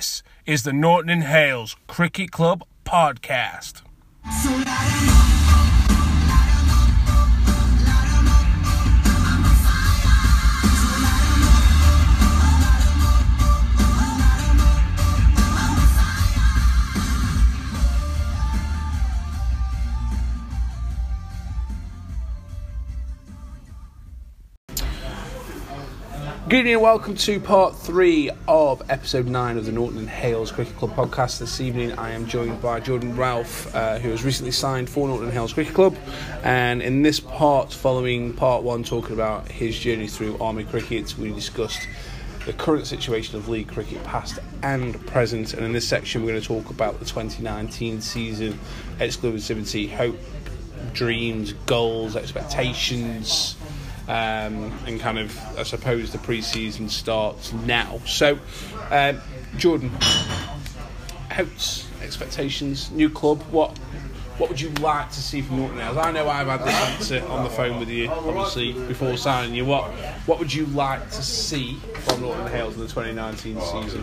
This is the Norton in Hales Cricket Club podcast. Good evening and welcome to part three of episode nine of the Norton in Hales Cricket Club podcast. This evening I am joined by Jordan Relph, uh, who has recently signed for Norton in Hales Cricket Club. And in this part, following part one, talking about his journey through Army Cricket, we discussed the current situation of league cricket, past and present. And in this section, we're going to talk about the 2019 season, exclusivity, hope, dreams, goals, expectations um, and kind of, I suppose, the pre-season starts now. So, um, Jordan, hopes, expectations, new club. What what would you like to see from Norton Hales? I know I've had this answer on the phone with you, obviously, before signing you. What what would you like to see from Norton Hales in the 2019 season?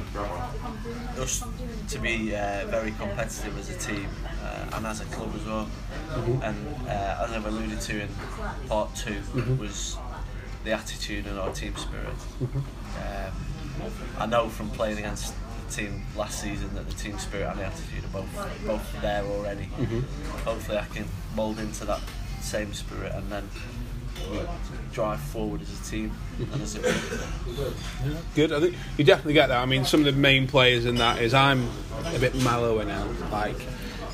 Us to be uh, very competitive as a team uh, and as a club as well. Mm-hmm. And uh, as I've alluded to in part 2 mm-hmm. was the attitude and our team spirit. Mm-hmm. Um, I know from playing against the team last season that the team spirit and the attitude are both both there already. Mm-hmm. Hopefully, I can mould into that same spirit and then drive forward as a team mm-hmm. and as a group. Good. I think you definitely get that. I mean, some of the main players in that is I'm a bit mellower now. Like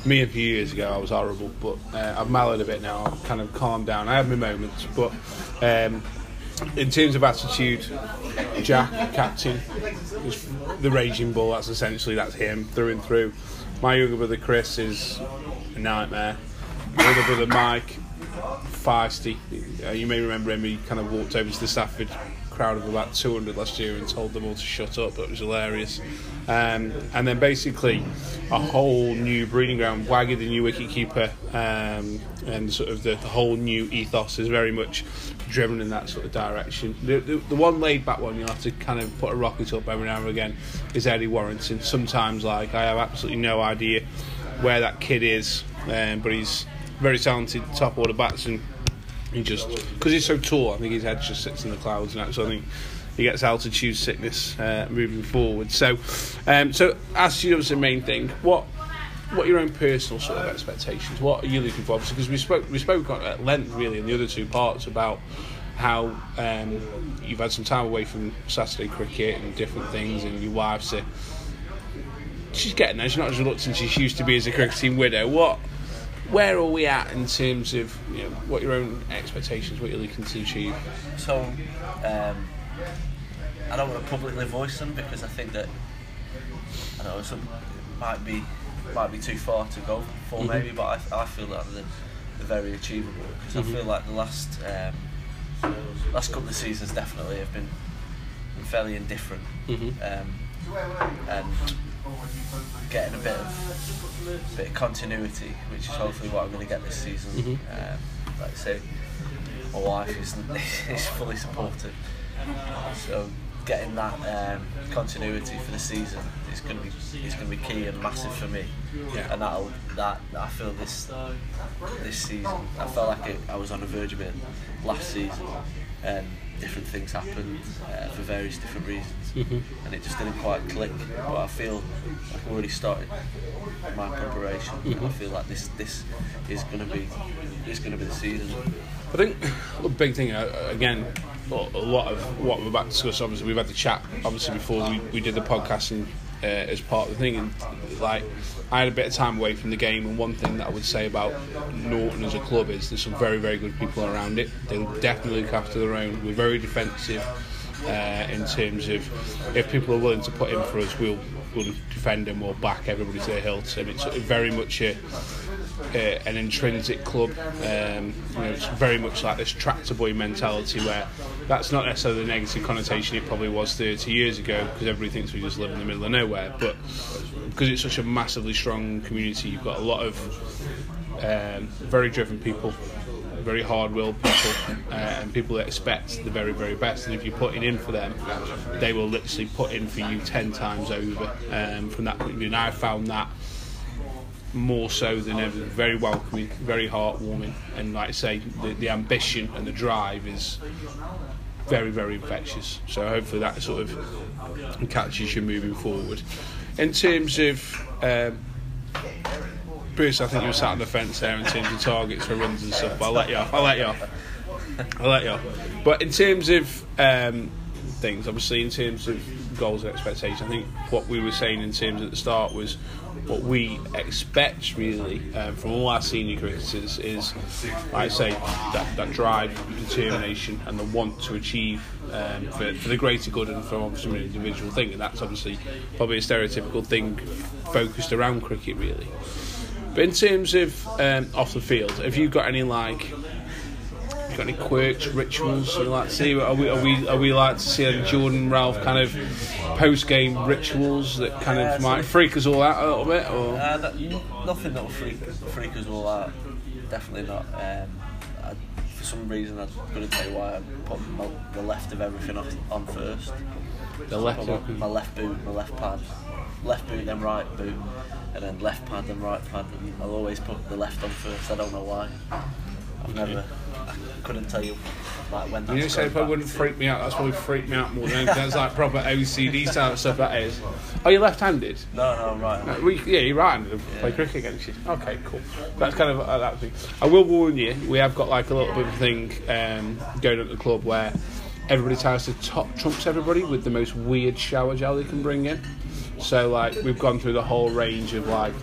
me a few years ago, I was horrible, but uh, I've mellowed a bit now. I've kind of calmed down. I have my moments, but um, in terms of attitude, Jack, captain, is the raging bull. That's essentially that's him through and through. My younger brother Chris is a nightmare. My older brother Mike, feisty. Uh, you may remember him. He kind of walked over to the Stafford crowd of about 200 last year and told them all to shut up. It was hilarious. Um, and then basically a whole new breeding ground. Waggy, the new wicketkeeper, um, and sort of the, the, whole new ethos is very much driven in that sort of direction. The, the, the, one laid back one you'll have to kind of put a rocket up every now and again is Eddie Warrington. Sometimes, like, I have absolutely no idea where that kid is, um, but he's very talented top order batsman he just because he's so tall, I think his head just sits in the clouds, and so I think he gets altitude sickness uh, moving forward. So, um, so as you know, it's the main thing. What what are your own personal sort of expectations? What are you looking for? Because we spoke we spoke at length really in the other two parts about how um, you've had some time away from Saturday cricket and different things, and your wife's a, she's getting there. She's not as reluctant as she used to be as a cricketing widow. What where are we at in terms of you know, what your own expectations, what you're looking to achieve? So, um, I don't want to publicly voice them because I think that I don't know some might be might be too far to go for mm-hmm. maybe, but I, I feel that they're, they're very achievable because mm-hmm. I feel like the last um, last couple of seasons definitely have been fairly indifferent, mm-hmm. um, and getting a bit of bit of continuity, which is hopefully what I'm going to get this season. Mm-hmm. Um, like I say, my wife is is fully supportive, so getting that um, continuity for the season is going to be is going to be key and massive for me. Yeah. And that'll that I feel this this season I felt like it, I was on the verge of it last season, and different things happened uh, for various different reasons, mm-hmm. and it just didn't quite click. But I feel like I've already started my preparation, mm-hmm. and I feel like this this is going to be is going to be the season. I think the big thing uh, again, a lot of what we're about to discuss. Obviously, we've had the chat obviously before we, we did the podcasting uh, as part of the thing, and like I had a bit of time away from the game, and one thing that I would say about Norton as a club is there's some very, very good people around it. They definitely look after their own. We're very defensive uh, in terms of if people are willing to put in for us, we'll we'll defend them. We'll back everybody to their hilt, and it's very much a, a, an intrinsic club. Um, you know, it's very much like this tractor boy mentality where that's not necessarily the negative connotation it probably was 30 years ago because everybody thinks we just live in the middle of nowhere, but because it's such a massively strong community, you've got a lot of um, very driven people very hard-willed people, uh, and people that expect the very, very best. And if you're putting in for them, they will literally put in for you ten times over. Um, from that point of view, and I found that more so than ever. Very welcoming, very heartwarming, and like I say, the, the ambition and the drive is very, very infectious. So hopefully that sort of catches you moving forward. In terms of um, Bruce, I think you were sat on the fence there in terms of targets for runs and stuff. But I'll let you off. I'll let you off. I'll let you off. But in terms of um, things, obviously, in terms of goals and expectations, I think what we were saying in terms at the start was what we expect really um, from all our senior cricketers is, like I say, that, that drive, determination, and the want to achieve um, for, for the greater good and for obviously an individual thing. And that's obviously probably a stereotypical thing focused around cricket, really. But in terms of um, off the field, have you got any like got any quirks, rituals you like to see? Are we are we are we like to see a Jordan Relph kind of post game rituals that kind of might freak us all out a little bit? Or Uh, that, nothing that will freak, freak us all out. Definitely not. Um, I, for some reason, I'm going to tell you why I put my, the left of everything on, on first. the left? My, my left boot, my left pad, left boot, then right boot, and then left pad, then right pad. And I'll always put the left on first. I don't know why. I've never. I couldn't tell you like when that's You know, so if I wouldn't freak me out, that's probably freaked me out more than anything. That's like proper OCD style stuff. That is. Are you left-handed? No, no, I'm right. Uh, we, yeah, you're right-handed. and Play cricket against you. Okay, cool. That's kind of uh, that thing. I will warn you. We have got like a little bit of a thing um, going at the club where everybody tries to top trumps everybody with the most weird shower gel they can bring in. So like we've gone through the whole range of like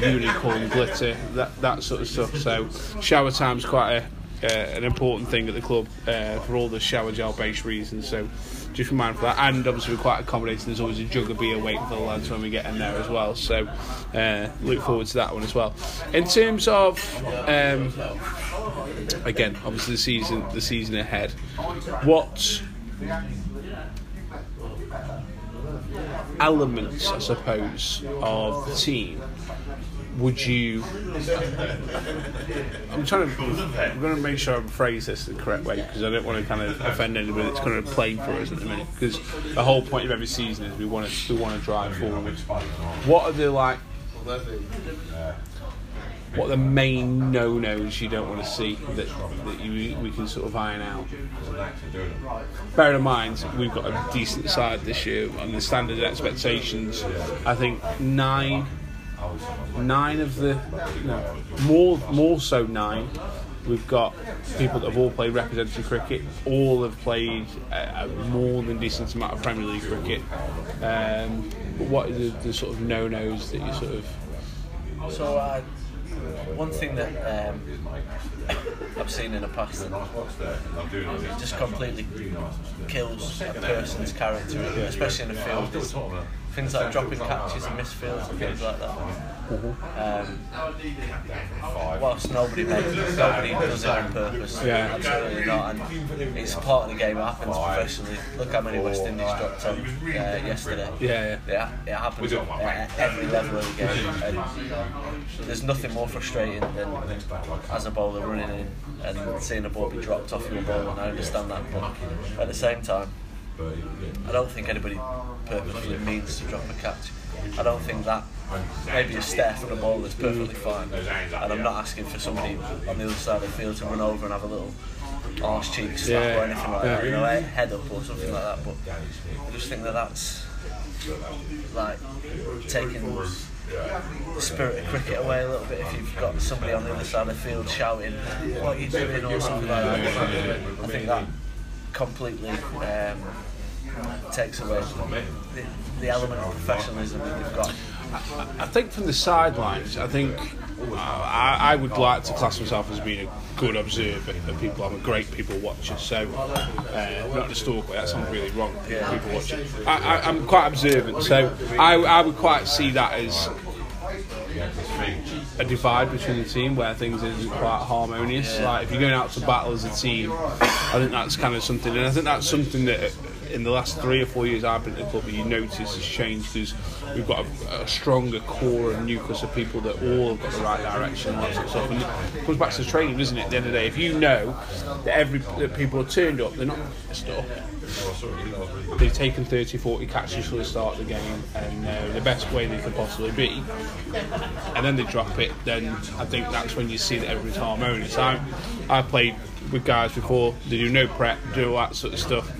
unicorn glitter, that that sort of stuff. So shower time's quite a uh, an important thing at the club uh, for all the shower gel based reasons. So just be mindful of that. And obviously we're quite accommodating. There's always a jug of beer waiting for the lads when we get in there as well. So uh, look forward to that one as well. In terms of um, again, obviously the season the season ahead. What elements, I suppose, of the team would you? I'm trying to. I'm going to make sure I phrase this the correct way because I don't want to kind of offend anybody that's kind of playing for us at the minute. Because the whole point of every season is we want to we want to drive forward. What are the like? What the main no-nos you don't want to see that that you we can sort of iron out? Bear in mind, we've got a decent side this year on the standard expectations. I think nine, nine of the, no, more more so nine. We've got people that have all played representative cricket. All have played a, a more than decent amount of Premier League cricket. Um, but what are the, the sort of no-nos that you sort of? So uh, one thing that um, I've seen in the past that just completely kills a person's character, especially in the field. is Things like dropping catches and misfields and things like that. Um, whilst nobody makes nobody does it on purpose, Yeah. absolutely not. And it's part of the game. It happens professionally. Look how many West Indies dropped on uh, yesterday. Yeah, Yeah, it happens at every level of the game. And there's nothing more frustrating than as a bowler running in and seeing a ball be dropped off your ball, and I understand that. But at the same time, I don't think anybody purposely means to drop a catch. I don't think that maybe a step from the ball is perfectly fine. And I'm not asking for somebody on the other side of the field to run over and have a little arse cheek slap Yeah, or anything like yeah. that, you know, head up or something like that. But I just think that that's like taking the spirit of cricket away a little bit if you've got somebody on the other side of the field shouting, what are you doing or something like that. I think that completely um, takes away the, the element of professionalism that you've got. I think from the sidelines, I think uh, I, I would like to class myself as being a good observer of people. I'm a great people watcher, so uh, not to stalk, that sounds really wrong. People watching, I, I, I'm quite observant, so I, I would quite see that as a divide between the team where things isn't quite harmonious. Like if you're going out to battle as a team, I think that's kind of something, and I think that's something that in the last three or four years I've been at the club, you notice has changed because we've got a, a, stronger core and nucleus of people that all have got the right direction and that sort of stuff. And it comes back to the training, doesn't it? At the end of the day, if you know that every that people are turned up, they're not messed up. They've taken 30, 40 catches for the start of the game, and uh, the best way they could possibly be, and then they drop it. Then I think that's when you see that everybody's harmonious. I, I played with guys before; they do no prep, do all that sort of stuff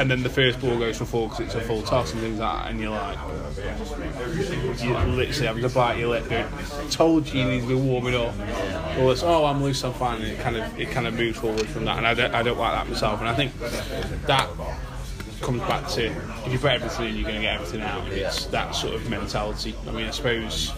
and then the first ball goes for four because it's a full toss and things like that, and you're like, you literally having to bite your lip, dude. Told you you need to be warming up. Or it's, oh, I'm loose, I'm fine, and it kind of it kind of moves forward from that, and I don't, I don't like that myself, and I think that comes back to if you put everything in, you're going to get everything out. It's that sort of mentality. I mean, I suppose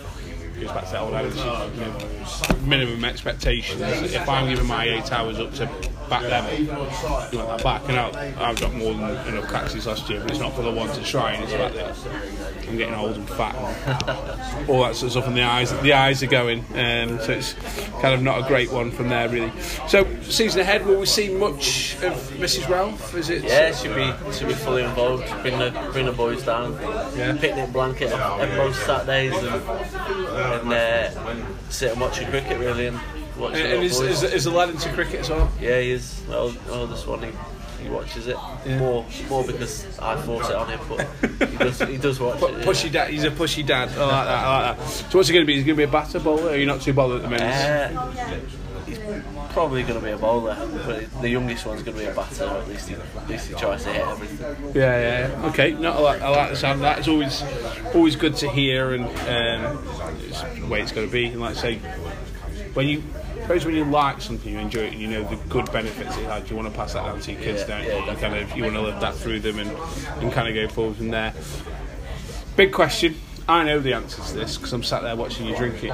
it goes back to that old adage, you know, minimum expectations. If I'm giving my eight hours up to back them, you want that back. And I, I've got more than enough catches last year, but it's not for the ones to try. And it's about that I'm getting old and fat and all that sort of stuff. And the eyes, the eyes are going, um, so it's kind of not a great one from there really. So season ahead, will we see much of Mrs. Relph? Is it? Yeah, should be should be fully involved. Bring the bring the boys down. Yeah. Picnic blanket every Saturdays and and uh, sit and watch the cricket really and watch. And, and is, is, is the lad into cricket as well? Yeah, he is. Well, This one. He, he watches it yeah. more more because I force it on him, but he does he does watch it. Pushy yeah. dad, he's a pushy dad. I like that. I like that. So what's he going to be? He's going to be a batter bowler. Or are you not too bothered at the minute? Uh, he's probably going to be a bowler, but the youngest one's going to be a batter. At least he, at least he tries to hit everything. Yeah, yeah. Okay, no, I like, I like the sound of that. It's always always good to hear, and um, it's the way it's going to be. And like I say, when you suppose when you like something, you enjoy it, and you know the good benefits it has, you want to pass that on to your kids, yeah, don't you? Yeah, you kind of you want to live that through them and, and kind of go forward from there. Big question. I know the answer to this because I'm sat there watching you drink it.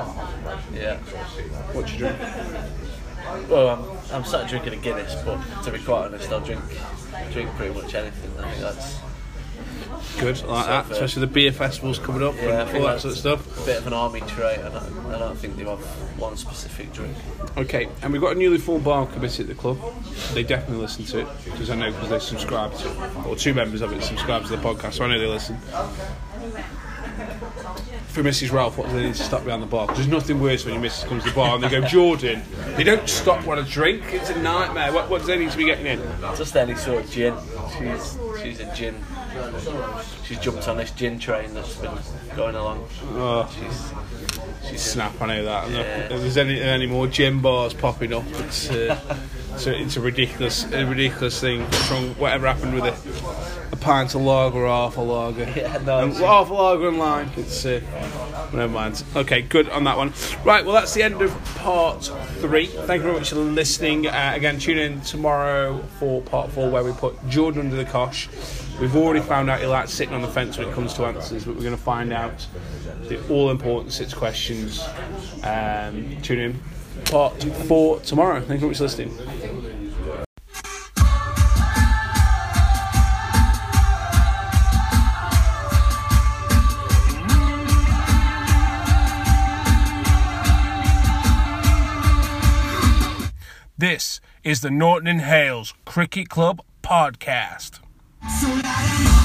Yeah. What you drink? Well, I'm, I'm sat drinking a Guinness, but to be quite honest, I'll drink drink pretty much anything. I think that's good I like that, especially the beer festivals coming up yeah, and all that sort of stuff. A bit of an army trait. I don't, I don't think they have one specific drink. Okay, and we've got a newly formed bar committee at the club. They definitely listen to it because I know because they subscribe to it, or two members of it subscribe to the podcast, so I know they listen for Mrs. Relph, what do they need to stop behind the bar? Because there's nothing worse when your missus comes to the bar and they go, Jordan, they don't stop want a drink. It's a nightmare. What, what do they need to be getting in? Just any sort of gin. She's she's a gin. She's jumped on this gin train that's been going along. Oh. She's, she's snap. I that. Yeah. If there's any any more gin bars popping up, it's. Uh, it's a, it's a ridiculous, a ridiculous thing. From whatever happened with it, a pint of lager or half a lager, yeah, no, and half a lager and lime. It's uh, never mind. Okay, good on that one. Right, well that's the end of part three. Thank you very much for listening. Uh, again, tune in tomorrow for part four where we put Jordan under the cosh. We've already found out he likes sitting on the fence when it comes to answers, but we're going to find out the all important six questions. Um, tune in part four tomorrow. Thank you very much for listening. This is the Norton in Hales Cricket Club podcast. So